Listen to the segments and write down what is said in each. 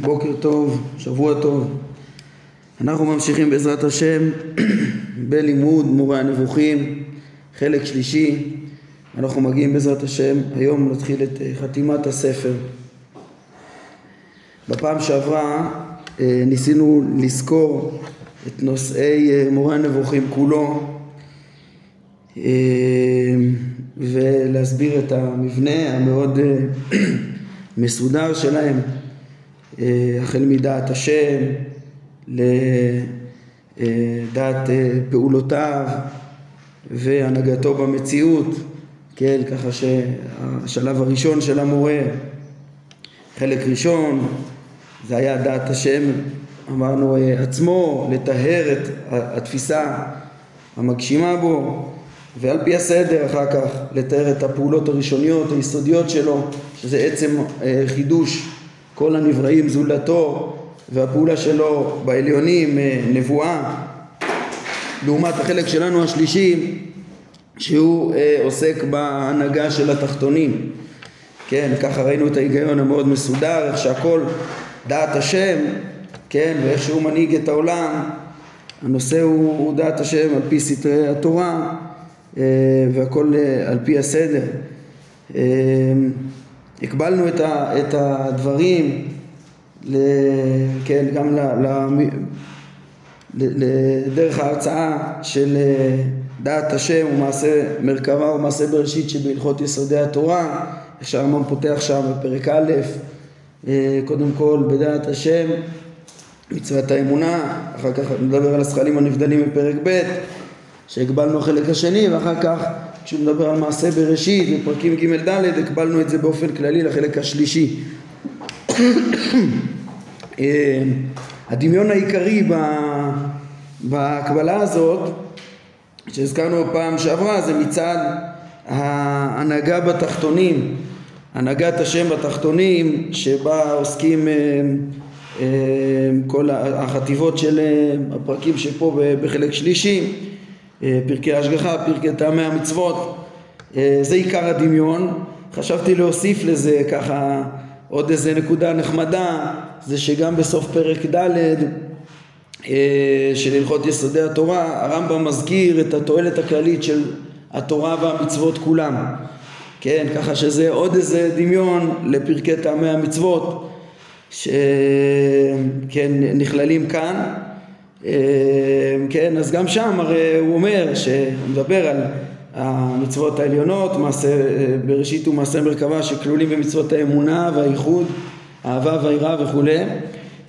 בוקר טוב, שבוע טוב. אנחנו ממשיכים בעזרת השם בלימוד מורה הנבוכים, חלק שלישי. אנחנו מגיעים בעזרת השם, היום נתחיל את אה, חתימת הספר. בפעם שעברה אה, ניסינו לזכור את נושאי אה, מורה הנבוכים כולו ולהסביר את המבנה המאוד מסודר שלהם החל מדעת השם לדעת אה, פעולותיו והנהגתו במציאות, כן, ככה שהשלב הראשון של המורה, חלק ראשון, זה היה דעת השם, אמרנו אה, עצמו, לטהר את התפיסה המגשימה בו, ועל פי הסדר אחר כך לתאר את הפעולות הראשוניות היסודיות שלו, שזה עצם חידוש כל הנבראים זולתו והפעולה שלו בעליונים אה, נבואה לעומת החלק שלנו השלישי שהוא אה, עוסק בהנהגה של התחתונים. כן ככה ראינו את ההיגיון המאוד מסודר איך שהכל דעת השם כן ואיך שהוא מנהיג את העולם. הנושא הוא, הוא דעת השם על פי סתרי התורה אה, והכל על פי הסדר הקבלנו את, ה, את הדברים ל, כן, גם ל, ל, לדרך ההרצאה של אה, דעת השם ומעשה מרכבה ומעשה בראשית שבהלכות יסודי התורה, איך שהרמב"ם פותח שם בפרק א', אה, קודם כל בדעת השם, מצוות האמונה, אחר כך נדבר על הזכלים הנבדלים בפרק ב', שהגבלנו החלק השני, ואחר כך כשהוא מדבר על מעשה בראשית בפרקים ג' ד' הקבלנו את זה באופן כללי לחלק השלישי. אה, הדמיון העיקרי בהקבלה הזאת שהזכרנו בפעם שעברה זה מצד ההנהגה בתחתונים, הנהגת השם בתחתונים שבה עוסקים אה, אה, כל החטיבות של הפרקים שפה בחלק שלישי פרקי השגחה, פרקי טעמי המצוות, אה, זה עיקר הדמיון. חשבתי להוסיף לזה ככה עוד איזה נקודה נחמדה, זה שגם בסוף פרק ד' אה, של הלכות יסודי התורה, הרמב"ם מזכיר את התועלת הכללית של התורה והמצוות כולם. כן, ככה שזה עוד איזה דמיון לפרקי טעמי המצוות שכן נכללים כאן כן, אז גם שם הרי הוא אומר, שהוא מדבר על המצוות העליונות, מעשה בראשית ומעשה מרכבה שכלולים במצוות האמונה והייחוד, אהבה והיראה וכולי,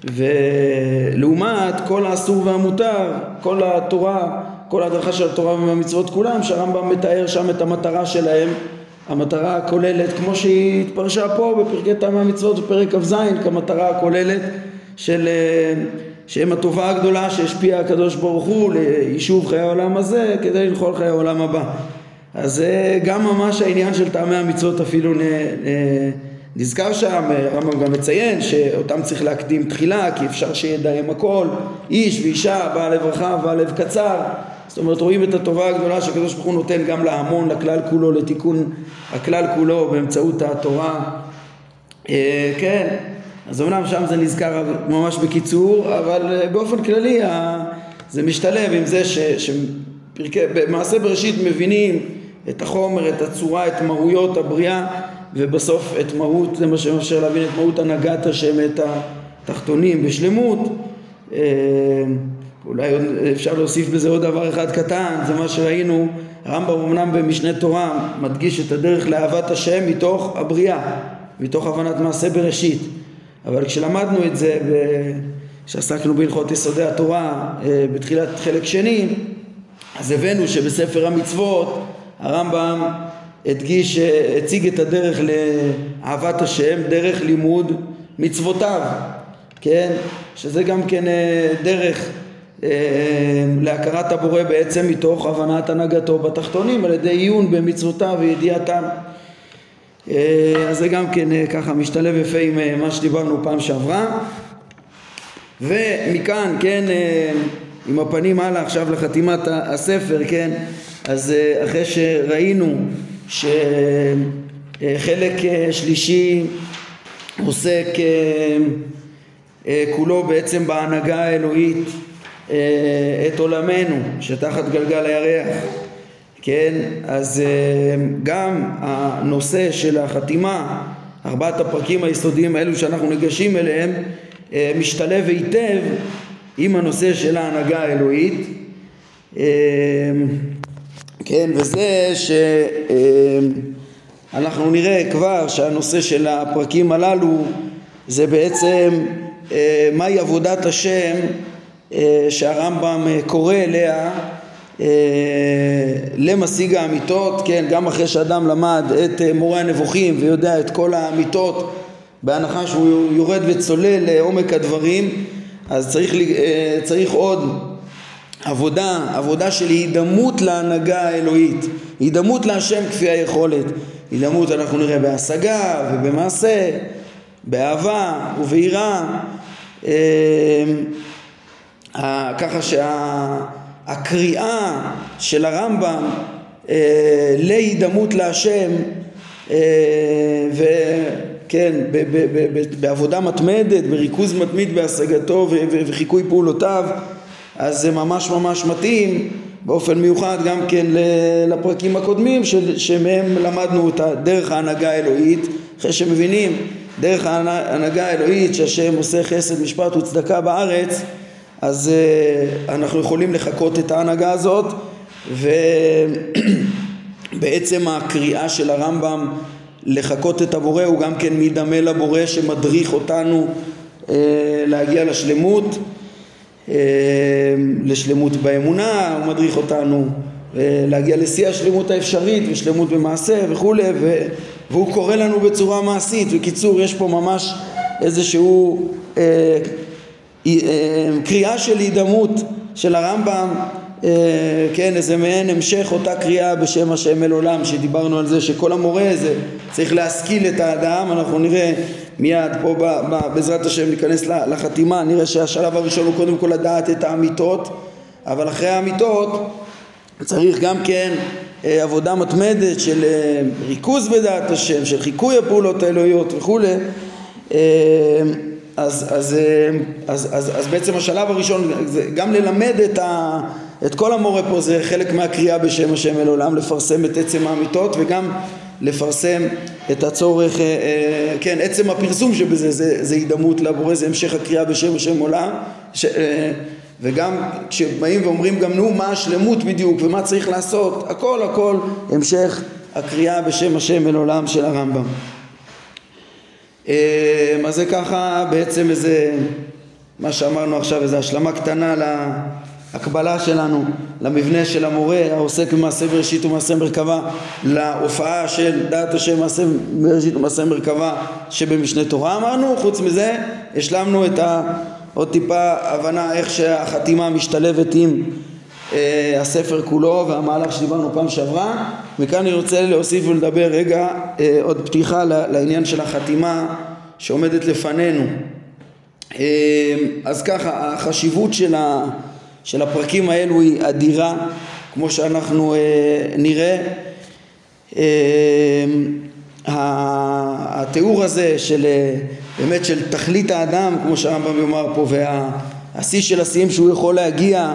ולעומת כל האסור והמותר, כל התורה, כל ההדרכה של התורה והמצוות כולם, שהרמב"ם מתאר שם את המטרה שלהם, המטרה הכוללת, כמו שהיא התפרשה פה בפרקי טעמי המצוות בפרק כ"ז, כמטרה הכוללת של שהם הטובה הגדולה שהשפיע הקדוש ברוך הוא ליישוב חיי העולם הזה כדי לנחול חיי העולם הבא. אז זה גם ממש העניין של טעמי המצוות אפילו נזכר שם, הרמב"ם גם מציין שאותם צריך להקדים תחילה כי אפשר שידעים הכל, איש ואישה, בעל לב רחב, בעל לב קצר, זאת אומרת רואים את הטובה הגדולה שהקדוש ברוך הוא נותן גם להמון, לכלל כולו, לתיקון הכלל כולו באמצעות התורה. אה, כן, אז אמנם שם זה נזכר ממש בקיצור, אבל אה, באופן כללי זה משתלב עם זה שבמעשה בראשית מבינים את החומר, את הצורה, את מהויות הבריאה ובסוף את מהות, זה מה שמאפשר להבין את מהות הנהגת השם, את התחתונים בשלמות. אה, אולי אפשר להוסיף בזה עוד דבר אחד קטן, זה מה שראינו, הרמב"ם אמנם במשנה תורה מדגיש את הדרך לאהבת השם מתוך הבריאה, מתוך הבנת מעשה בראשית. אבל כשלמדנו את זה, כשעסקנו בהלכות יסודי התורה אה, בתחילת חלק שני, אז הבאנו שבספר המצוות הרמב"ם הדגיש, אה, הציג את הדרך לאהבת השם, דרך לימוד מצוותיו, כן? שזה גם כן אה, דרך להכרת הבורא בעצם מתוך הבנת הנהגתו בתחתונים על ידי עיון במצוותיו וידיעתם. אה, אז זה גם כן אה, ככה משתלב יפה עם אה, מה שדיברנו פעם שעברה. ומכאן כן עם הפנים הלאה עכשיו לחתימת הספר כן אז אחרי שראינו שחלק שלישי עוסק כולו בעצם בהנהגה האלוהית את עולמנו שתחת גלגל הירח כן אז גם הנושא של החתימה ארבעת הפרקים היסודיים האלו שאנחנו ניגשים אליהם משתלב היטב עם הנושא של ההנהגה האלוהית. כן וזה שאנחנו נראה כבר שהנושא של הפרקים הללו זה בעצם מהי עבודת השם שהרמב"ם קורא אליה למשיג האמיתות, כן, גם אחרי שאדם למד את מורה הנבוכים ויודע את כל האמיתות בהנחה שהוא יורד וצולל לעומק הדברים אז צריך, צריך עוד עבודה, עבודה של הידמות להנהגה האלוהית, הידמות להשם כפי היכולת. הידמות אנחנו נראה בהשגה ובמעשה, באהבה וביראה, אה, ככה שהקריאה של הרמב"ם אה, להידמות להשם אה, וכן, בעבודה מתמדת, בריכוז מתמיד בהשגתו וחיקוי פעולותיו אז זה ממש ממש מתאים באופן מיוחד גם כן לפרקים הקודמים שמהם למדנו את דרך ההנהגה האלוהית. אחרי שמבינים דרך ההנהגה האלוהית שהשם עושה חסד משפט וצדקה בארץ אז uh, אנחנו יכולים לחקות את ההנהגה הזאת ובעצם הקריאה של הרמב"ם לחקות את הבורא הוא גם כן מדמה לבורא שמדריך אותנו uh, להגיע לשלמות אה, לשלמות באמונה, הוא מדריך אותנו אה, להגיע לשיא השלמות האפשרית ושלמות במעשה וכולי והוא קורא לנו בצורה מעשית. בקיצור, יש פה ממש איזשהו אה, אה, קריאה של הידמות של הרמב"ם אה, כן, איזה מעין המשך אותה קריאה בשם השם אל עולם שדיברנו על זה שכל המורה הזה צריך להשכיל את האדם, אנחנו נראה מיד פה ב, ב, בעזרת השם ניכנס לחתימה, נראה שהשלב הראשון הוא קודם כל לדעת את האמיתות, אבל אחרי האמיתות צריך גם כן אה, עבודה מתמדת של אה, ריכוז בדעת השם, של חיקוי הפעולות האלוהיות וכולי אה, אז, אז, אז, אז, אז בעצם השלב הראשון גם ללמד את, ה, את כל המורה פה זה חלק מהקריאה בשם השם אל עולם לפרסם את עצם האמיתות וגם לפרסם את הצורך, אה, אה, כן, עצם הפרסום שבזה זה, זה הידמות לבורא, זה המשך הקריאה בשם השם עולם ש, אה, וגם כשבאים ואומרים גם נו מה השלמות בדיוק ומה צריך לעשות, הכל הכל המשך הקריאה בשם השם אל עולם של הרמב"ם. אז זה ככה בעצם איזה, מה שאמרנו עכשיו, איזה השלמה קטנה הקבלה שלנו למבנה של המורה העוסק במעשה בראשית ומעשה מרכבה להופעה של דעת השם מעשה בראשית ומעשה מרכבה שבמשנה תורה אמרנו. חוץ מזה השלמנו את ה... עוד טיפה הבנה איך שהחתימה משתלבת עם הספר כולו והמהלך שדיברנו פעם שעברה וכאן אני רוצה להוסיף ולדבר רגע אה, עוד פתיחה לעניין של החתימה שעומדת לפנינו אה, אז ככה החשיבות של ה... של הפרקים האלו היא אדירה, כמו שאנחנו אה, נראה. אה, התיאור הזה של אה, באמת של תכלית האדם, כמו שהרמב"ם יאמר פה, והשיא של השיאים שהוא יכול להגיע,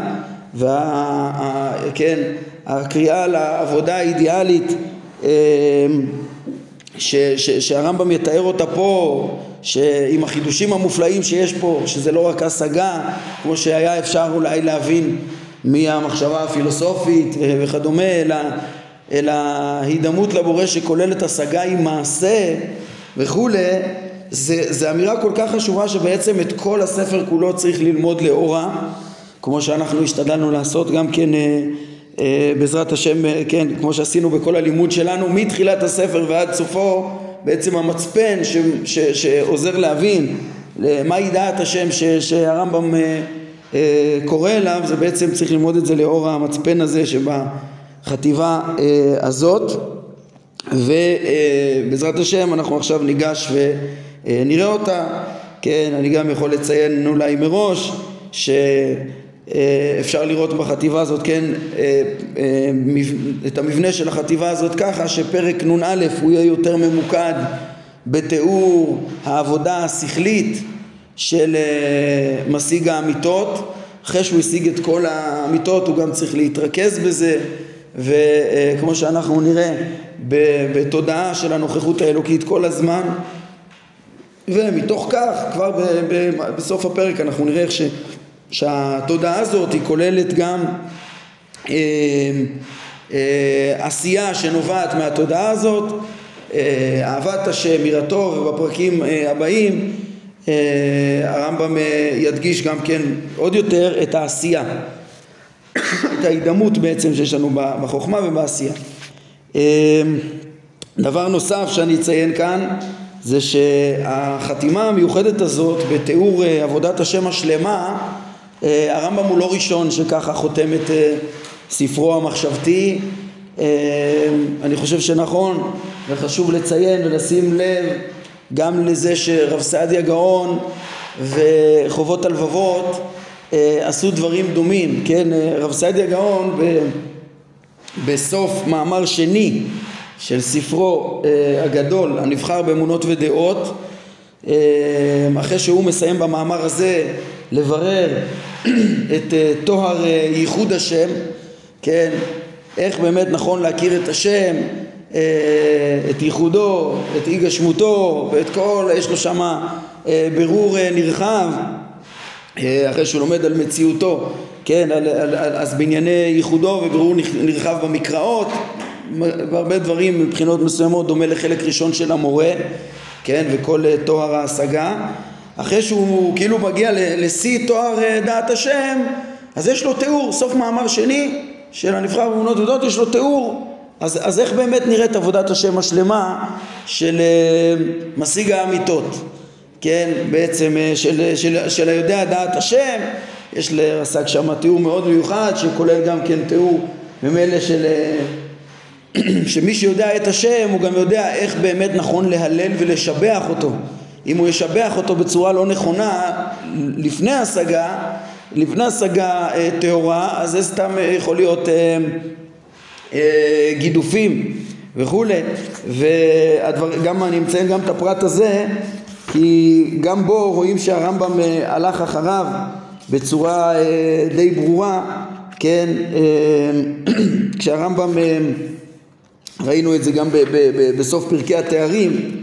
וכן, הקריאה לעבודה האידיאלית אה, ש, ש, שהרמב"ם יתאר אותה פה שעם החידושים המופלאים שיש פה, שזה לא רק השגה, כמו שהיה אפשר אולי להבין מהמחשבה הפילוסופית וכדומה, אלא, אלא הידמות לבורא שכוללת השגה עם מעשה וכולי, זה, זה אמירה כל כך חשובה שבעצם את כל הספר כולו צריך ללמוד לאורה, כמו שאנחנו השתדלנו לעשות גם כן אה, אה, בעזרת השם, אה, כן, כמו שעשינו בכל הלימוד שלנו, מתחילת הספר ועד סופו, בעצם המצפן ש, ש, שעוזר להבין מהי דעת השם ש, שהרמב"ם קורא אליו, זה בעצם צריך ללמוד את זה לאור המצפן הזה שבחטיבה הזאת, ובעזרת השם אנחנו עכשיו ניגש ונראה אותה, כן, אני גם יכול לציין אולי מראש, ש... אה, אפשר לראות בחטיבה הזאת, כן, אה, אה, את המבנה של החטיבה הזאת ככה שפרק נ"א הוא יהיה יותר ממוקד בתיאור העבודה השכלית של משיג האמיתות. אחרי שהוא השיג את כל האמיתות הוא גם צריך להתרכז בזה וכמו שאנחנו נראה בתודעה של הנוכחות האלוקית כל הזמן. ומתוך כך כבר בסוף הפרק אנחנו נראה איך ש, שהתודעה הזאת היא כוללת גם אה, אה, עשייה שנובעת מהתודעה הזאת אה, אהבת השם, יראתו ובפרקים אה, הבאים אה, הרמב"ם אה, ידגיש גם כן עוד יותר את העשייה את ההידמות בעצם שיש לנו בחוכמה ובעשייה. אמ, דבר נוסף שאני אציין כאן זה שהחתימה המיוחדת הזאת בתיאור אה, עבודת השם השלמה אה, הרמב"ם הוא לא ראשון שככה חותם את אה, ספרו המחשבתי אמ, אני חושב שנכון וחשוב לציין ולשים לב גם לזה שרב סעדיה גאון וחובות הלבבות אה, עשו דברים דומים, כן? אה, רב סעדיה גאון ב, בסוף מאמר שני של ספרו אה, הגדול הנבחר באמונות ודעות אחרי שהוא מסיים במאמר הזה לברר את טוהר ייחוד השם, כן, איך באמת נכון להכיר את השם, את ייחודו, את אי גשמותו ואת כל, יש לו שם בירור נרחב אה, אחרי שהוא לומד על מציאותו, כן, על, על, על, אז בענייני ייחודו וברור נרחב במקראות, בהרבה דברים מבחינות מסוימות דומה לחלק ראשון של המורה, כן, וכל אה, תואר ההשגה. אחרי שהוא כאילו מגיע לשיא תואר אה, דעת השם, אז יש לו תיאור, סוף מאמר שני של הנבחר באמונות ודעות, יש לו תיאור. אז, אז איך באמת נראית עבודת השם השלמה של משיג האמיתות? כן, בעצם אה, של, של, של היודע דעת השם, יש לרס"ג שם תיאור מאוד מיוחד שכולל גם כן תיאור ממילא של אה, שמי שיודע את השם הוא גם יודע איך באמת נכון להלל ולשבח אותו. אם הוא ישבח אותו בצורה לא נכונה לפני השגה, לפני השגה אה, טהורה אז זה סתם יכול להיות אה, אה, גידופים וכולי. וגם אני מציין גם את הפרט הזה כי גם בו רואים שהרמב"ם אה, הלך אחריו בצורה אה, די ברורה, כן, אה, כשהרמב"ם, ראינו את זה גם בסוף פרקי התארים,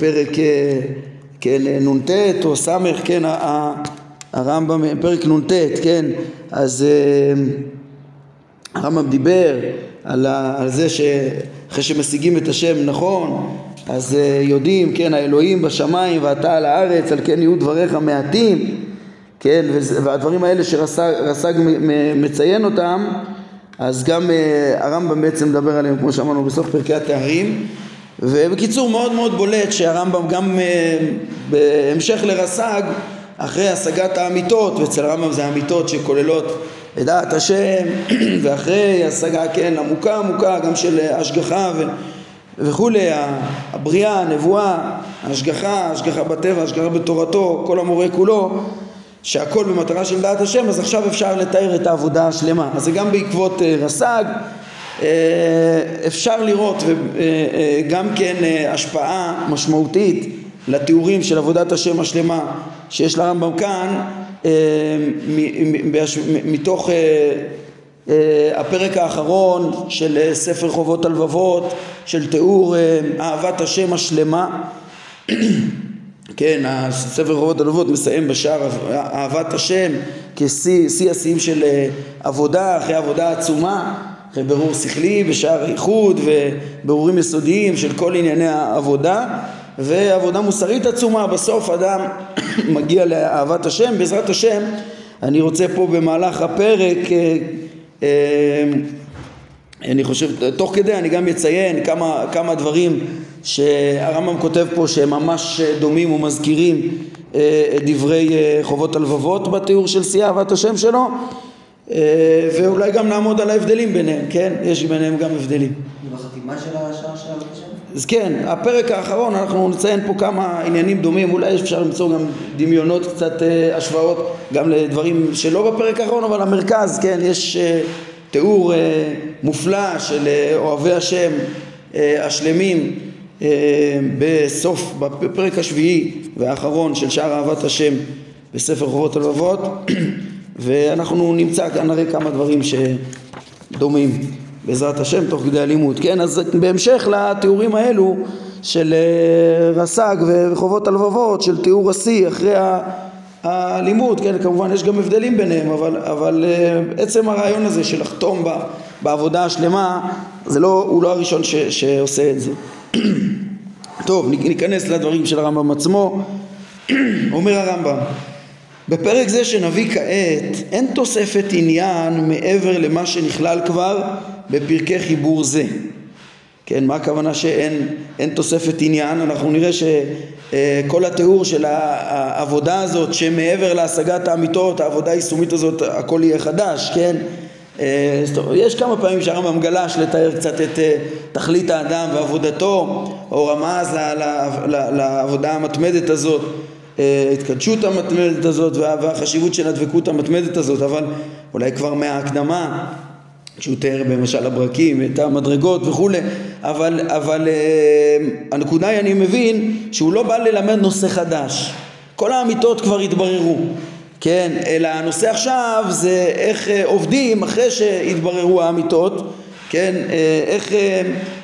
פרק כן, נ"ט או ס', כן, הרמב"ם, פרק נ"ט, כן, אז הרמב"ם דיבר על, זה שאחרי שמשיגים את השם נכון אז יודעים, כן, האלוהים בשמיים ואתה על הארץ, על כן יהיו דבריך מעטים, כן, והדברים האלה שרס"ג מציין אותם, אז גם uh, הרמב"ם בעצם מדבר עליהם, כמו שאמרנו בסוף פרקי התארים, ובקיצור מאוד מאוד בולט שהרמב"ם גם uh, בהמשך לרס"ג, אחרי השגת האמיתות, ואצל הרמב"ם זה האמיתות שכוללות את דעת השם, ואחרי השגה, כן, עמוקה עמוקה, גם של השגחה ו... וכולי, הבריאה, הנבואה, ההשגחה, ההשגחה בטבע, ההשגחה בתורתו, כל המורה כולו, שהכל במטרה של דעת השם, אז עכשיו אפשר לתאר את העבודה השלמה. אז זה גם בעקבות אה, רס"ג, אה, אפשר לראות אה, גם כן השפעה משמעותית לתיאורים של עבודת השם השלמה שיש לרמב"ם כאן מתוך הפרק האחרון של ספר חובות הלבבות, של תיאור אה, אהבת השם השלמה. כן, הספר חובות הלבבות מסיים בשער אהבת השם כשיא השיאים של עבודה, אחרי עבודה עצומה, אחרי ברור שכלי בשער האיחוד וברורים יסודיים של כל ענייני העבודה ועבודה מוסרית עצומה, בסוף אדם מגיע לאהבת השם, בעזרת השם אני רוצה פה במהלך הפרק אמ, אני חושב, תוך כדי אני גם אציין כמה, כמה דברים שהרמב"ם כותב פה שהם ממש דומים ומזכירים אה, את דברי אה, חובות הלבבות בתיאור של שיא אהבת השם שלו אה, ואולי גם נעמוד על ההבדלים ביניהם, כן? יש ביניהם גם הבדלים. בחתימה של השער של אהבת השם? אז כן, הפרק האחרון אנחנו נציין פה כמה עניינים דומים, אולי אפשר למצוא גם דמיונות, קצת אה, השוואות גם לדברים שלא בפרק האחרון, אבל המרכז, כן, יש אה, תיאור אה, מופלא של אוהבי השם השלמים, בסוף, בפרק השביעי והאחרון של שער אהבת השם בספר חובות הלבבות ואנחנו נמצא כאן נראה כמה דברים שדומים בעזרת השם תוך כדי הלימוד, כן? אז בהמשך לתיאורים האלו של אה, רס"ג וחובות הלבבות, של תיאור השיא אחרי הלימוד, כן? כמובן יש גם הבדלים ביניהם, אבל, אבל אה, עצם הרעיון הזה של לחתום בעבודה השלמה, זה לא, הוא לא הראשון ש, שעושה את זה. טוב, ניכנס לדברים של הרמב"ם עצמו. אומר הרמב"ם בפרק זה שנביא כעת אין תוספת עניין מעבר למה שנכלל כבר בפרקי חיבור זה. כן, מה הכוונה שאין תוספת עניין? אנחנו נראה שכל התיאור של העבודה הזאת שמעבר להשגת האמיתות, העבודה היישומית הזאת, הכל יהיה חדש, כן? אה, יש כמה פעמים שהרמב"ם גלש לתאר קצת את אה, תכלית האדם ועבודתו, או רמז לעבודה המתמדת הזאת. ההתקדשות המתמדת הזאת והחשיבות של הדבקות המתמדת הזאת, אבל אולי כבר מההקדמה, כשהוא תיאר במשל הברקים, את המדרגות וכולי, אבל, אבל אה, הנקודה היא, אני מבין, שהוא לא בא ללמד נושא חדש. כל האמיתות כבר התבררו, כן, אלא הנושא עכשיו זה איך אה, עובדים אחרי שהתבררו האמיתות, כן, אה, איך,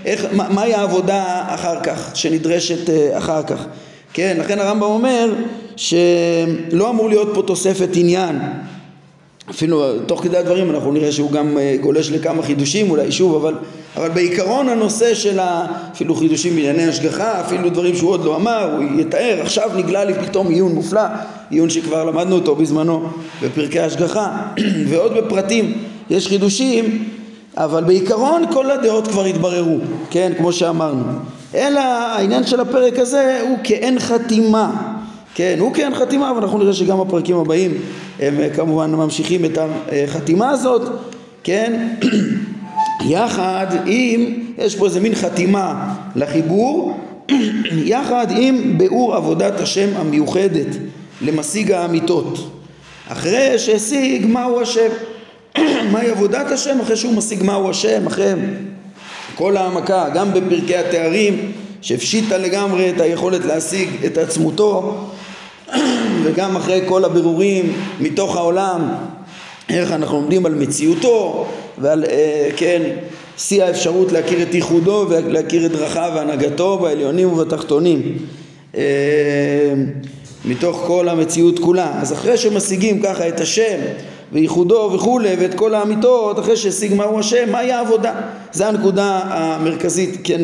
איך, מהי העבודה אחר כך, שנדרשת אחר כך. כן, לכן הרמב"ם אומר שלא אמור להיות פה תוספת עניין אפילו תוך כדי הדברים אנחנו נראה שהוא גם אה, גולש לכמה חידושים אולי שוב אבל, אבל בעיקרון הנושא של אפילו חידושים בענייני השגחה אפילו דברים שהוא עוד לא אמר הוא יתאר עכשיו נגלה לי פתאום עיון מופלא עיון שכבר למדנו אותו בזמנו בפרקי השגחה ועוד בפרטים יש חידושים אבל בעיקרון כל הדעות כבר התבררו כן כמו שאמרנו. אלא העניין של הפרק הזה הוא כאין חתימה כן, הוא כאין חתימה, ואנחנו נראה שגם הפרקים הבאים הם אה, כמובן ממשיכים את החתימה הזאת, כן, יחד עם, יש פה איזה מין חתימה לחיבור, יחד עם ביאור עבודת השם המיוחדת למשיג האמיתות, אחרי שהשיג מהו השם, מהי עבודת השם, אחרי שהוא משיג מהו השם, אחרי כל העמקה, גם בפרקי התארים, שהפשיטה לגמרי את היכולת להשיג את עצמותו, וגם אחרי כל הבירורים מתוך העולם, איך אנחנו עומדים על מציאותו ועל, אה, כן, שיא האפשרות להכיר את ייחודו ולהכיר את דרכיו והנהגתו בעליונים ובתחתונים. אה, מתוך כל המציאות כולה. אז אחרי שמשיגים ככה את השם וייחודו וכולי ואת כל האמיתות אחרי שהשיג מהו השם מהי העבודה זה הנקודה המרכזית כן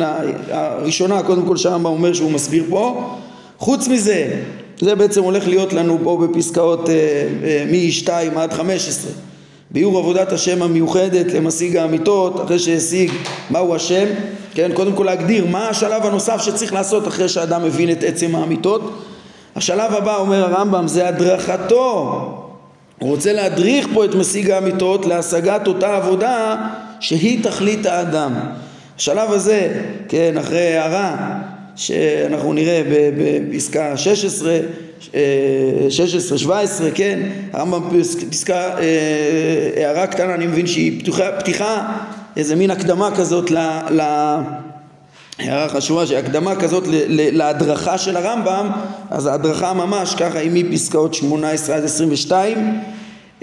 הראשונה קודם כל שהרמב"ם אומר שהוא מסביר פה חוץ מזה זה בעצם הולך להיות לנו פה בפסקאות אה, אה, מ-2 עד 15 ביאור עבודת השם המיוחדת למשיג האמיתות אחרי שהשיג מהו השם כן? קודם כל להגדיר מה השלב הנוסף שצריך לעשות אחרי שאדם מבין את עצם האמיתות. השלב הבא אומר הרמב"ם זה הדרכתו. הוא רוצה להדריך פה את משיג האמיתות להשגת אותה עבודה שהיא תכלית האדם. השלב הזה, כן, אחרי הערה שאנחנו נראה בפסקה 16, 16, 17, כן, הרמב"ם פסקה, אה, הערה קטנה, אני מבין שהיא פתיחה, פתיחה איזה מין הקדמה כזאת ל... ל הערה חשובה שהקדמה כזאת להדרכה של הרמב"ם. אז ההדרכה ממש ככה היא מפסקאות 18 עד 22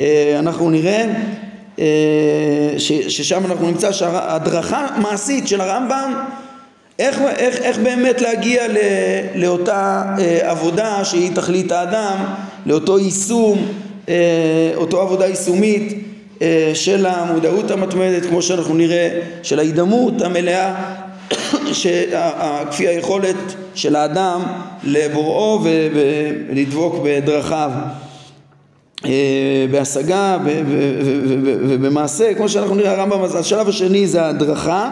אה, אנחנו נראה אה, ששם אנחנו נמצא שההדרכה מעשית של הרמב"ם איך, איך, איך באמת להגיע ל, לאותה אה, עבודה שהיא תכלית האדם, לאותו יישום, אותו עבודה יישומית של המודעות המתמדת כמו שאנחנו נראה, של ההידמות המלאה כפי היכולת של האדם לבוראו ולדבוק בדרכיו. אה, בהשגה ובמעשה, כמו שאנחנו נראה הרמב"ם, השלב השני זה הדרכה,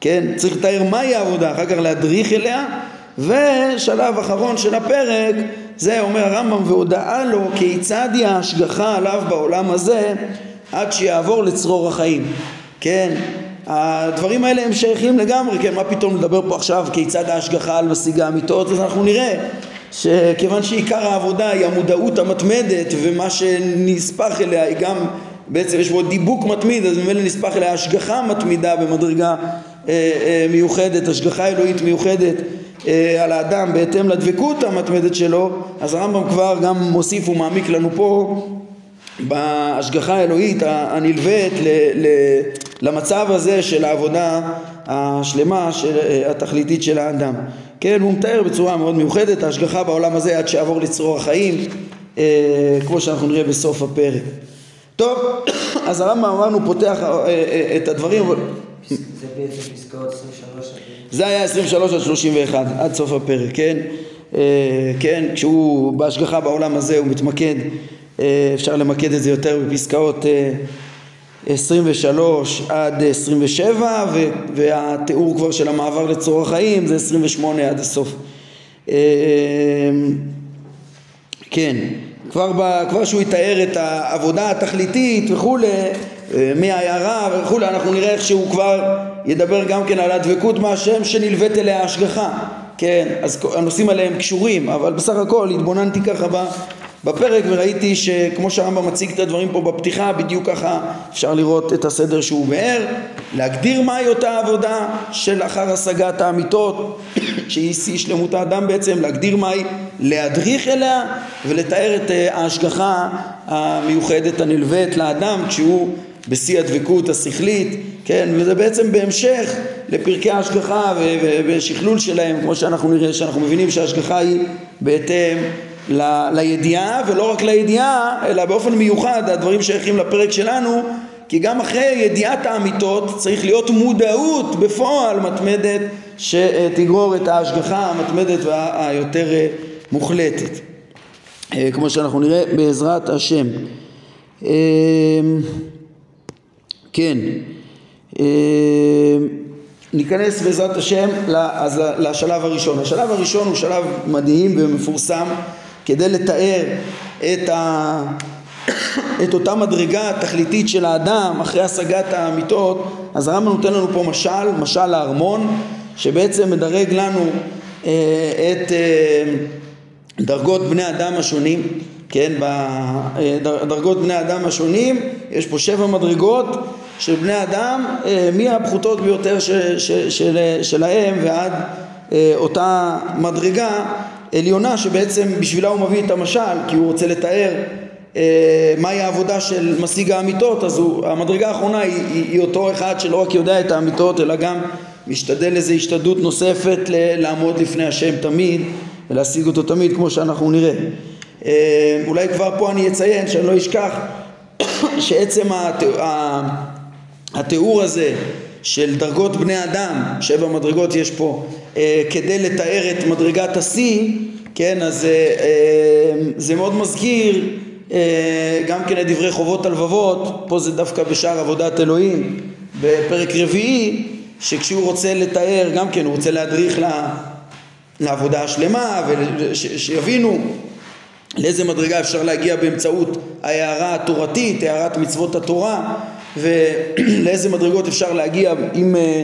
כן, צריך לתאר מהי העבודה, אחר כך להדריך אליה, ושלב אחרון של הפרק, זה אומר הרמב"ם, והודעה לו כיצד היא ההשגחה עליו בעולם הזה עד שיעבור לצרור החיים, כן, הדברים האלה הם שייכים לגמרי, כן, מה פתאום לדבר פה עכשיו כיצד ההשגחה על משיגה אמיתות, אז אנחנו נראה שכיוון שעיקר העבודה היא המודעות המתמדת ומה שנספח אליה היא גם בעצם יש בו דיבוק מתמיד אז ממילא נספח אליה השגחה מתמידה במדרגה מיוחדת, השגחה אלוהית מיוחדת על האדם בהתאם לדבקות המתמדת שלו, אז הרמב"ם כבר גם מוסיף ומעמיק לנו פה בהשגחה האלוהית הנלווית למצב הזה של העבודה השלמה, של, התכליתית של האדם. כן, הוא מתאר בצורה מאוד מיוחדת ההשגחה בעולם הזה עד שיעבור לצרור החיים, אה, כמו שאנחנו נראה בסוף הפרק. טוב, אז הרמב"ם אמרנו פותח אה, אה, את הדברים. זה בעצם פסקאות 23 זה היה 23 עד 31, עד סוף הפרק, כן? כן, כשהוא בהשגחה בעולם הזה הוא מתמקד, אפשר למקד את זה יותר בפסקאות 23 עד 27 והתיאור כבר של המעבר לצרור החיים זה 28 עד הסוף. כן, כבר, ב, כבר שהוא יתאר את העבודה התכליתית וכולי, אה, מהעיירה וכולי, אנחנו נראה איך שהוא כבר ידבר גם כן על הדבקות מהשם שנלווית אליה ההשגחה, כן, אז הנושאים האלה הם קשורים, אבל בסך הכל התבוננתי ככה בפרק וראיתי שכמו שהרמב"ם מציג את הדברים פה בפתיחה בדיוק ככה אפשר לראות את הסדר שהוא באר להגדיר מהי אותה עבודה של אחר השגת האמיתות שהיא שיא שלמות האדם בעצם להגדיר מהי להדריך אליה ולתאר את אה, ההשגחה המיוחדת הנלווית לאדם כשהוא בשיא הדבקות השכלית כן? וזה בעצם בהמשך לפרקי ההשגחה ושכלול שלהם כמו שאנחנו נראה שאנחנו מבינים שההשגחה היא בהתאם ל, לידיעה ולא רק לידיעה אלא באופן מיוחד הדברים שייכים לפרק שלנו כי גם אחרי ידיעת האמיתות צריך להיות מודעות בפועל מתמדת שתגרור את ההשגחה המתמדת והיותר מוחלטת. אה, כמו שאנחנו נראה בעזרת השם. אה, כן אה, ניכנס בעזרת השם לשלב הראשון. השלב הראשון הוא שלב מדהים ומפורסם כדי לתאר את, ה... את אותה מדרגה התכליתית של האדם אחרי השגת האמיתות אז הרמב"ם נותן לנו פה משל, משל הארמון שבעצם מדרג לנו אה, את אה, דרגות בני אדם השונים כן, בדרגות אה, בני אדם השונים יש פה שבע מדרגות של בני אדם אה, מהפחותות ביותר של, של, של, שלהם ועד אה, אותה מדרגה עליונה שבעצם בשבילה הוא מביא את המשל כי הוא רוצה לתאר מהי העבודה של משיג האמיתות אז הוא, המדרגה האחרונה היא, היא, היא אותו אחד שלא רק יודע את האמיתות אלא גם משתדל איזו השתדלות נוספת לעמוד לפני השם תמיד ולהשיג אותו תמיד כמו שאנחנו נראה. אה, אולי כבר פה אני אציין שאני לא אשכח שעצם התיאור, הזה של דרגות בני אדם, שבע מדרגות יש פה, אה, כדי לתאר את מדרגת השיא, כן, אז אה, אה, זה מאוד מזכיר אה, גם כן את דברי חובות הלבבות, פה זה דווקא בשער עבודת אלוהים, בפרק רביעי, שכשהוא רוצה לתאר, גם כן הוא רוצה להדריך לה, לעבודה השלמה, ושיבינו לאיזה מדרגה אפשר להגיע באמצעות ההערה התורתית, הערת מצוות התורה, ולאיזה מדרגות אפשר להגיע עם אה,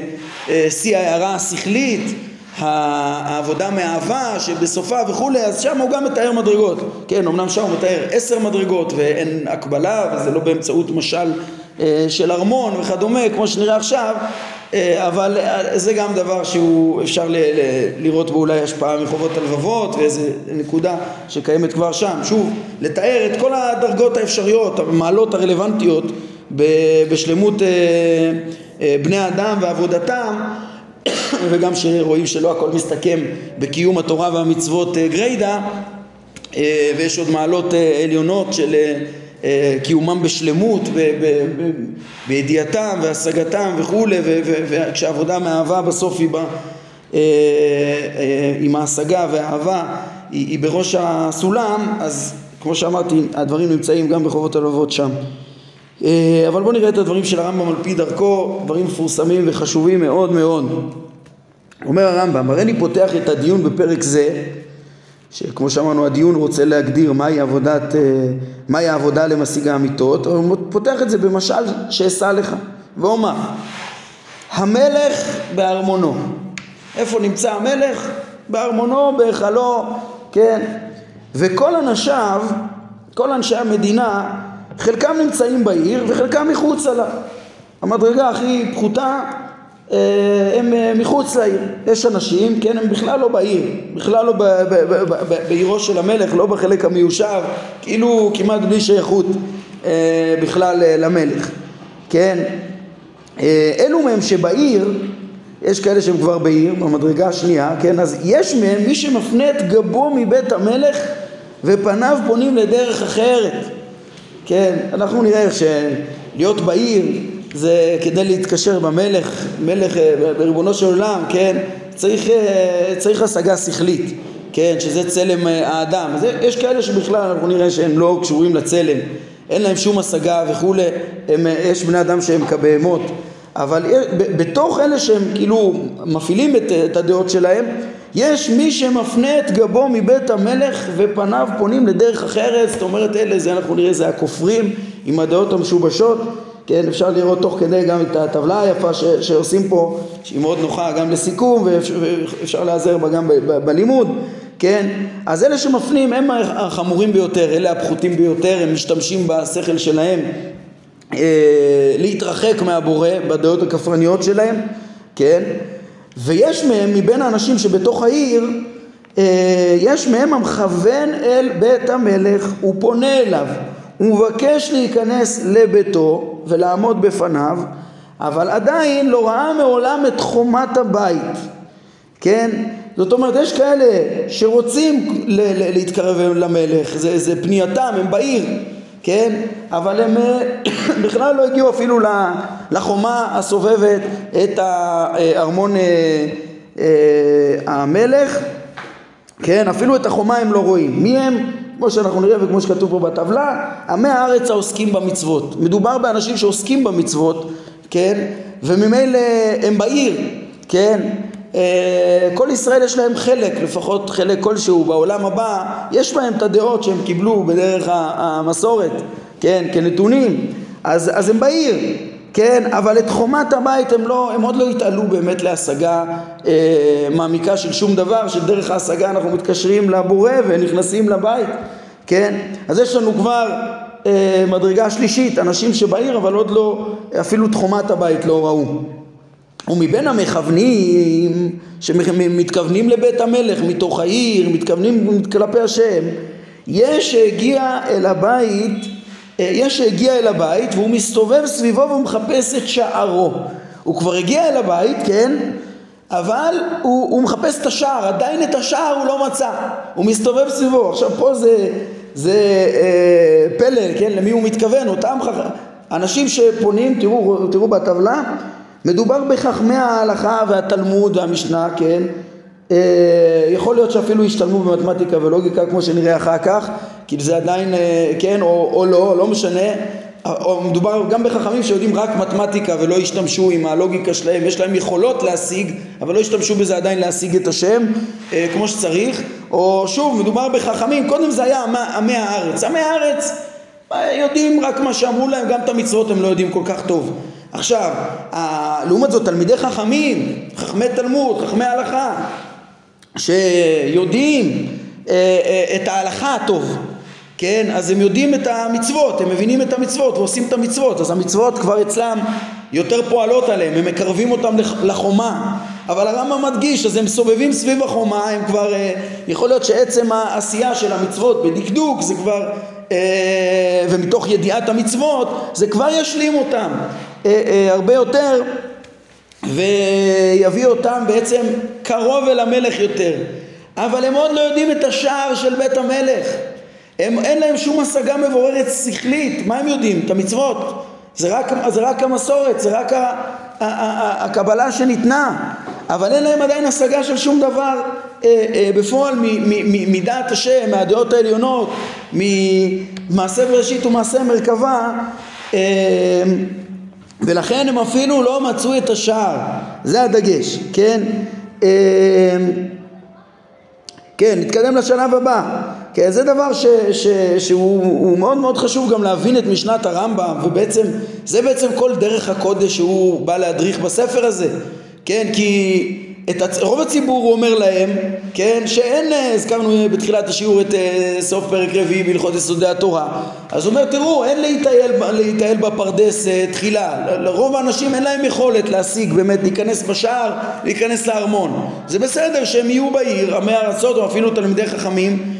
אה, שיא ההערה השכלית, העבודה מאהבה שבסופה וכולי, אז שם הוא גם מתאר מדרגות. כן, אמנם שם הוא מתאר עשר מדרגות ואין הקבלה, וזה לא באמצעות משל אה, של ארמון וכדומה, כמו שנראה עכשיו, אבל זה גם דבר שהוא אפשר ל- ל- לראות בו אולי השפעה מחובות הלבבות ואיזה נקודה שקיימת כבר שם. שוב, לתאר את כל הדרגות האפשריות, המעלות הרלוונטיות בשלמות אה, אה, בני אדם ועבודתם וגם שרואים שלא הכל מסתכם בקיום התורה והמצוות אה, גריידא ויש עוד מעלות עליונות של קיומם בשלמות בידיעתם והשגתם וכולי וכשעבודה מאהבה בסוף היא באה עם ההשגה והאהבה היא בראש הסולם אז כמו שאמרתי הדברים נמצאים גם בחובות הלבבות שם אה, אבל בואו נראה את הדברים של הרמב"ם על פי דרכו, דברים מפורסמים וחשובים מאוד מאוד. אומר הרמב"ם, הריני פותח את הדיון בפרק זה, שכמו שאמרנו הדיון רוצה להגדיר מהי עבודת, אה, מהי העבודה למשיג האמיתות, הוא פותח את זה במשל שאשא לך, ואומר, המלך בארמונו, איפה נמצא המלך? בארמונו, בהיכלו, כן, וכל אנשיו, כל אנשי המדינה חלקם נמצאים בעיר וחלקם מחוצה לה. המדרגה הכי פחותה הם אה, מחוץ לעיר. יש אנשים, כן, הם בכלל לא בעיר, בכלל לא בעירו של המלך, לא בחלק המיושב, כאילו כמעט בלי שייכות אה, בכלל אה, למלך, כן. אה, אלו מהם שבעיר, יש כאלה שהם כבר בעיר, במדרגה השנייה, כן, אז יש מהם מי שמפנה את גבו מבית המלך ופניו פונים לדרך אחרת. כן, אנחנו נראה איך שלהיות בעיר זה כדי להתקשר במלך, מלך, אה, בריבונו של עולם, כן, צריך, אה, צריך השגה שכלית, כן, שזה צלם אה, האדם. אז יש כאלה שבכלל אנחנו נראה שהם לא קשורים לצלם, אין להם שום השגה וכולי, הם, יש בני אדם שהם כבהמות, אבל בתוך אלה שהם כאילו מפעילים את, את הדעות שלהם, יש מי שמפנה את גבו מבית המלך ופניו פונים לדרך אחרת, זאת אומרת אלה, זה אנחנו נראה, זה הכופרים עם הדעות המשובשות, כן, אפשר לראות תוך כדי גם את הטבלה היפה ש, שעושים פה, שהיא מאוד נוחה גם לסיכום ואפשר, להיעזר בה גם ב, ב, בלימוד, כן, אז אלה שמפנים הם החמורים ביותר, אלה הפחותים ביותר, הם משתמשים בשכל שלהם אה, להתרחק מהבורא בדעות הכפרניות שלהם, כן? ויש מהם, מבין האנשים שבתוך העיר, אה, יש מהם המכוון אל בית המלך, הוא פונה אליו, הוא מבקש להיכנס לביתו ולעמוד בפניו, אבל עדיין לא ראה מעולם את חומת הבית, כן? זאת אומרת, יש כאלה שרוצים ל- ל- להתקרב למלך, זה, זה פנייתם, הם בעיר, כן? אבל הם אה, בכלל לא הגיעו אפילו לחומה הסובבת את הארמון אה, אה, המלך, כן? אפילו את החומה הם לא רואים. מי הם? כמו שאנחנו נראה וכמו שכתוב פה בטבלה, עמי הארץ העוסקים במצוות. מדובר באנשים שעוסקים במצוות, כן? וממילא הם בעיר, כן? אה, כל ישראל יש להם חלק, לפחות חלק כלשהו בעולם הבא, יש בהם את הדעות שהם קיבלו בדרך המסורת, כן, כנתונים, אז, אז הם בעיר, כן, אבל את חומת הבית הם, לא, הם עוד לא התעלו באמת להשגה אה, מעמיקה של שום דבר, שדרך ההשגה אנחנו מתקשרים לבורא ונכנסים לבית, כן, אז יש לנו כבר אה, מדרגה שלישית, אנשים שבעיר אבל עוד לא, אפילו את חומת הבית לא ראו. ומבין המכוונים שמתכוונים לבית המלך מתוך העיר, מתכוונים כלפי השם, יש שהגיע אל הבית, יש שהגיע אל הבית והוא מסתובב סביבו והוא מחפש את שערו. הוא כבר הגיע אל הבית, כן? אבל הוא, הוא מחפש את השער, עדיין את השער הוא לא מצא, הוא מסתובב סביבו. עכשיו פה זה, זה אה, פלא, כן? למי הוא מתכוון? אותם חכ... אנשים שפונים, תראו, תראו בטבלה, מדובר בחכמי ההלכה והתלמוד והמשנה, כן? אה, יכול להיות שאפילו ישתלמו במתמטיקה ולוגיקה כמו שנראה אחר כך, כי זה עדיין, אה, כן, או, או לא, לא משנה. או מדובר גם בחכמים שיודעים רק מתמטיקה ולא השתמשו עם הלוגיקה שלהם, יש להם יכולות להשיג, אבל לא השתמשו בזה עדיין להשיג את השם אה, כמו שצריך, או שוב, מדובר בחכמים, קודם זה היה עמי, הארץ, עמי הארץ אה, יודעים רק מה שאמרו להם, גם את המצוות הם לא יודעים כל כך טוב. עכשיו, לעומת זאת תלמידי חכמים, חכמי תלמוד, חכמי הלכה, שיודעים אה, אה, את ההלכה הטוב, כן? אז הם יודעים את המצוות, הם מבינים את המצוות ועושים את המצוות, אז המצוות כבר אצלם יותר פועלות עליהם, הם מקרבים אותם לח- לחומה, אבל הרמב"ם מדגיש, אז הם סובבים סביב החומה, הם כבר, אה, יכול להיות שעצם העשייה של המצוות בדקדוק זה כבר, ומתוך ידיעת המצוות, זה כבר ישלים אותם. הרבה יותר ויביא אותם בעצם קרוב אל המלך יותר. אבל הם עוד לא יודעים את השער של בית המלך. הם, אין להם שום השגה מבוררת שכלית. מה הם יודעים? את המצוות. זה רק, זה רק המסורת, זה רק ה, ה, ה, ה, הקבלה שניתנה. אבל אין להם עדיין השגה של שום דבר אה, אה, בפועל מ, מ, מ, מדעת השם, מהדעות העליונות, ממעשה בראשית ומעשה מרכבה. אה, ולכן הם אפילו לא מצאו את השער, זה הדגש, כן? אה, כן, נתקדם לשלב הבא. כן, זה דבר ש, ש, שהוא הוא מאוד מאוד חשוב גם להבין את משנת הרמב"ם, ובעצם, זה בעצם כל דרך הקודש שהוא בא להדריך בספר הזה, כן? כי את הצ... רוב הציבור הוא אומר להם, כן, שאין, אה, הזכרנו בתחילת השיעור את uh, סוף פרק רביעי בהלכות יסודי התורה, אז הוא אומר, תראו, אין להתייל, להתייל בפרדס תחילה, לרוב האנשים אין להם יכולת להשיג, באמת, להיכנס בשער, להיכנס לארמון, זה בסדר שהם יהיו בעיר, עמי ארצות או אפילו תלמידי חכמים,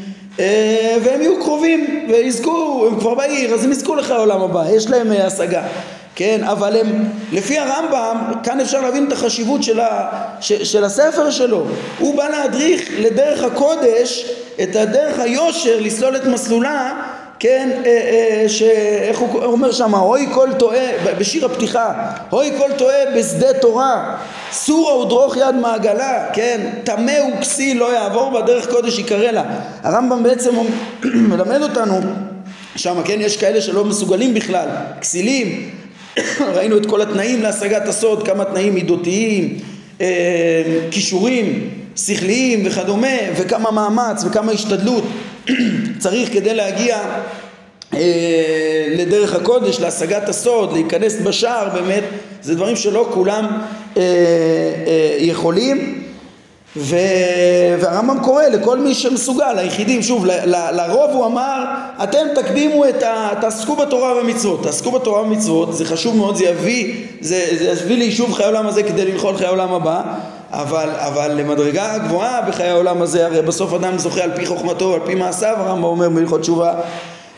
והם יהיו קרובים ויזכו, הם כבר בעיר, אז הם יזכו לך לעולם הבא, יש להם השגה. כן, אבל הם, לפי הרמב"ם, כאן אפשר להבין את החשיבות של, ה, ש, של הספר שלו. הוא בא להדריך לדרך הקודש, את הדרך היושר, לסלול את מסלולה, כן, אה, אה, שאיך הוא אומר שם, אוי כל טועה, בשיר הפתיחה, אוי כל טועה בשדה תורה, סורה ודרוך יד מעגלה, כן, טמא וכסיל לא יעבור בדרך קודש יקרא לה. הרמב"ם בעצם מלמד אותנו שם, כן, יש כאלה שלא מסוגלים בכלל, כסילים, ראינו את כל התנאים להשגת הסוד, כמה תנאים מידותיים, אה, כישורים שכליים וכדומה, וכמה מאמץ וכמה השתדלות צריך כדי להגיע אה, לדרך הקודש, להשגת הסוד, להיכנס בשער, באמת, זה דברים שלא כולם אה, יכולים. ו... והרמב"ם קורא לכל מי שמסוגל, היחידים, שוב, ל... ל... לרוב הוא אמר, אתם תקדימו את ה... תעסקו בתורה ובמצוות, תעסקו בתורה ובמצוות, זה חשוב מאוד, זה יביא, זה, זה יביא ליישוב חיי העולם הזה כדי לנחול חיי העולם הבא, אבל, אבל למדרגה גבוהה בחיי העולם הזה, הרי בסוף אדם זוכה על פי חוכמתו, על פי מעשיו, הרמב"ם אומר בהלכות תשובה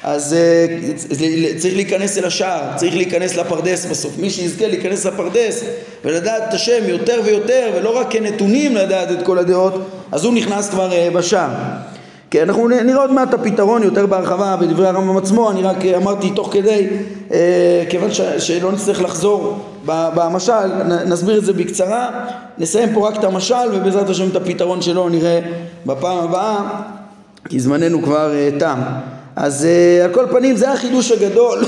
אז uh, צריך להיכנס אל השער, צריך להיכנס לפרדס בסוף. מי שיזכה להיכנס לפרדס ולדעת את השם יותר ויותר, ולא רק כנתונים לדעת את כל הדעות, אז הוא נכנס כבר uh, בשער. כן, אנחנו נראה עוד מעט הפתרון יותר בהרחבה בדברי הרמב"ם עצמו, אני רק אמרתי תוך כדי, כיוון שלא נצטרך לחזור במשל, נסביר את זה בקצרה, נסיים פה רק את המשל ובעזרת השם את הפתרון שלו נראה בפעם הבאה, כי זמננו כבר uh, תם. אז uh, על כל פנים זה החידוש הגדול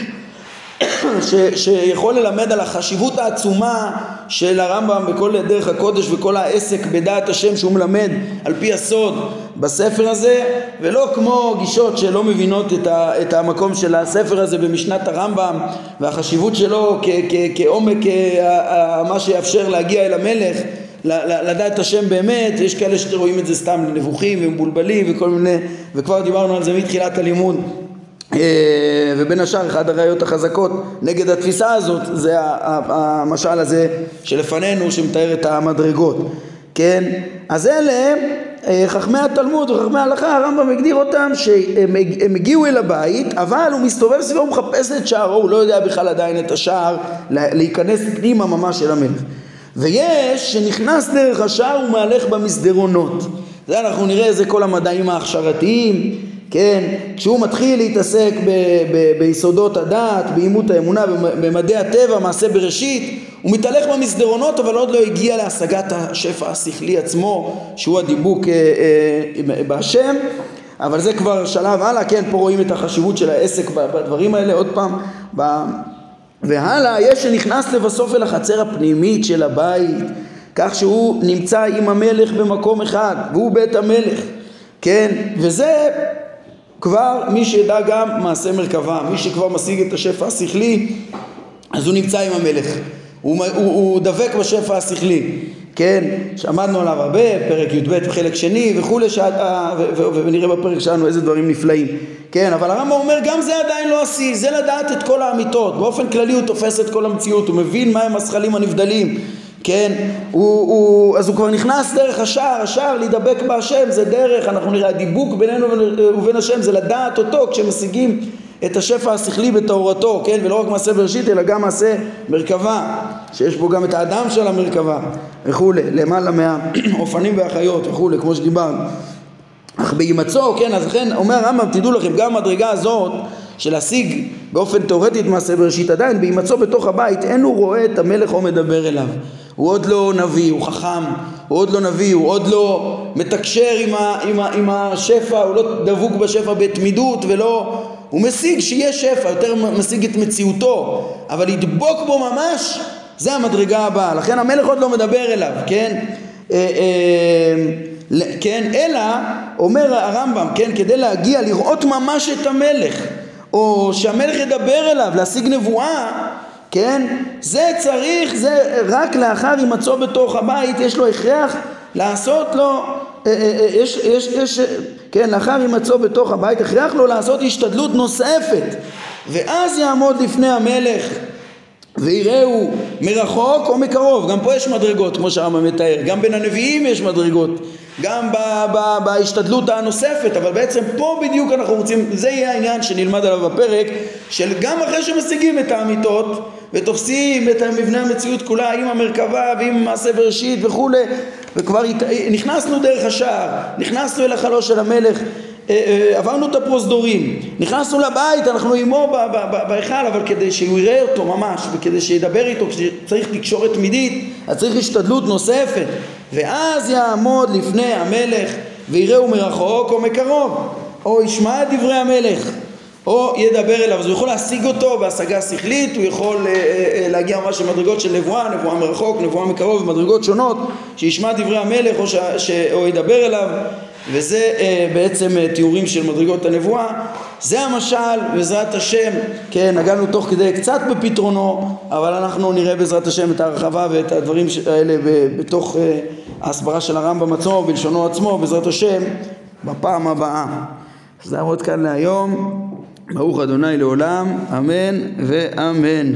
ש, שיכול ללמד על החשיבות העצומה של הרמב"ם בכל דרך הקודש וכל העסק בדעת השם שהוא מלמד על פי הסוד בספר הזה ולא כמו גישות שלא מבינות את, ה, את המקום של הספר הזה במשנת הרמב"ם והחשיבות שלו כ, כ, כעומק אה, מה שיאפשר להגיע אל המלך לדעת את השם באמת, יש כאלה שרואים את זה סתם נבוכים ומבולבלים וכל מיני, וכבר דיברנו על זה מתחילת הלימוד. אה, ובין השאר אחת הראיות החזקות נגד התפיסה הזאת זה המשל הזה שלפנינו שמתאר את המדרגות. כן? אז אלה אה, חכמי התלמוד וחכמי ההלכה הרמב"ם הגדיר אותם שהם הגיעו אל הבית אבל הוא מסתובב סביבו ומחפש את שערו הוא לא יודע בכלל עדיין את השער להיכנס פנימה ממש אל המלך ויש שנכנס דרך השער ומהלך במסדרונות. זה אנחנו נראה איזה כל המדעים ההכשרתיים, כן, כשהוא מתחיל להתעסק ב- ב- ביסודות הדת, באימות האמונה, במדעי הטבע, מעשה בראשית, הוא מתהלך במסדרונות אבל עוד לא הגיע להשגת השפע השכלי עצמו, שהוא הדיבוק אה, אה, בהשם, אבל זה כבר שלב הלאה, כן, פה רואים את החשיבות של העסק בדברים האלה, עוד פעם, והלאה יש שנכנס לבסוף אל החצר הפנימית של הבית כך שהוא נמצא עם המלך במקום אחד והוא בית המלך כן? וזה כבר מי שידע גם מעשה מרכבה מי שכבר משיג את השפע השכלי אז הוא נמצא עם המלך. הוא, הוא, הוא דבק בשפע השכלי כן, שמענו עליו הרבה, פרק י"ב חלק שני וכולי, ונראה בפרק שלנו איזה דברים נפלאים, כן, אבל הרמב"ם אומר גם זה עדיין לא השיא, זה לדעת את כל האמיתות, באופן כללי הוא תופס את כל המציאות, הוא מבין מהם הזכלים הנבדלים, כן, הוא, הוא, אז הוא כבר נכנס דרך השער, השער להידבק בהשם זה דרך, אנחנו נראה, הדיבוק בינינו ובין השם זה לדעת אותו כשמשיגים את השפע השכלי בתורתו, כן? ולא רק מעשה בראשית אלא גם מעשה מרכבה, שיש בו גם את האדם של המרכבה וכולי, למעלה מהאופנים והחיות וכולי, כמו שדיברנו. אך בהימצאו, כן, אז לכן אומר הרמב"ם, תדעו לכם, גם המדרגה הזאת של להשיג באופן תאורטי את מעשה בראשית עדיין, בהימצאו בתוך הבית, אין הוא רואה את המלך או מדבר אליו. הוא עוד לא נביא, הוא חכם, הוא עוד לא נביא, הוא עוד לא מתקשר עם, ה, עם, ה, עם השפע, הוא לא דבוק בשפע בתמידות ולא הוא משיג שיהיה שפע, יותר משיג את מציאותו, אבל לדבוק בו ממש, זה המדרגה הבאה. לכן המלך עוד לא מדבר אליו, כן? אה, אה, כן, אלא, אומר הרמב"ם, כן, כדי להגיע, לראות ממש את המלך, או שהמלך ידבר אליו, להשיג נבואה, כן? זה צריך, זה רק לאחר הימצאו בתוך הבית, יש לו הכרח לעשות לו, אה, אה, אה, יש, יש, יש, כן, לאחר הימצאו בתוך הבית, הכרח לו לעשות השתדלות נוספת, ואז יעמוד לפני המלך ויראו מרחוק או מקרוב, גם פה יש מדרגות כמו שהרמב"ם מתאר, גם בין הנביאים יש מדרגות, גם ב- ב- בהשתדלות הנוספת, אבל בעצם פה בדיוק אנחנו רוצים, זה יהיה העניין שנלמד עליו בפרק, של גם אחרי שמשיגים את האמיתות ותופסים את מבנה המציאות כולה עם המרכבה ועם מעשה בראשית וכולי, וכבר הת... נכנסנו דרך השער, נכנסנו אל החלוש של המלך אה, אה, עברנו את הפרוזדורים, נכנסנו לבית, אנחנו עמו בהיכל, אבל כדי שהוא יראה אותו ממש, וכדי שידבר איתו, כשצריך תקשורת תמידית, אז צריך השתדלות נוספת, ואז יעמוד לפני המלך ויראהו מרחוק או מקרוב, או ישמע את דברי המלך, או ידבר אליו, אז הוא יכול להשיג אותו בהשגה שכלית, הוא יכול אה, אה, להגיע ממש למדרגות של נבואה, נבואה מרחוק, נבואה מקרוב, במדרגות שונות, שישמע דברי המלך או, ש, ש, או ידבר אליו. וזה אה, בעצם אה, תיאורים של מדרגות הנבואה. זה המשל בעזרת השם. כן נגענו תוך כדי קצת בפתרונו אבל אנחנו נראה בעזרת השם את ההרחבה ואת הדברים האלה בתוך אה, ההסברה של הרמב"ם עצמו בלשונו עצמו בעזרת השם בפעם הבאה. זה עוד כאן להיום. ברוך אדוני לעולם אמן ואמן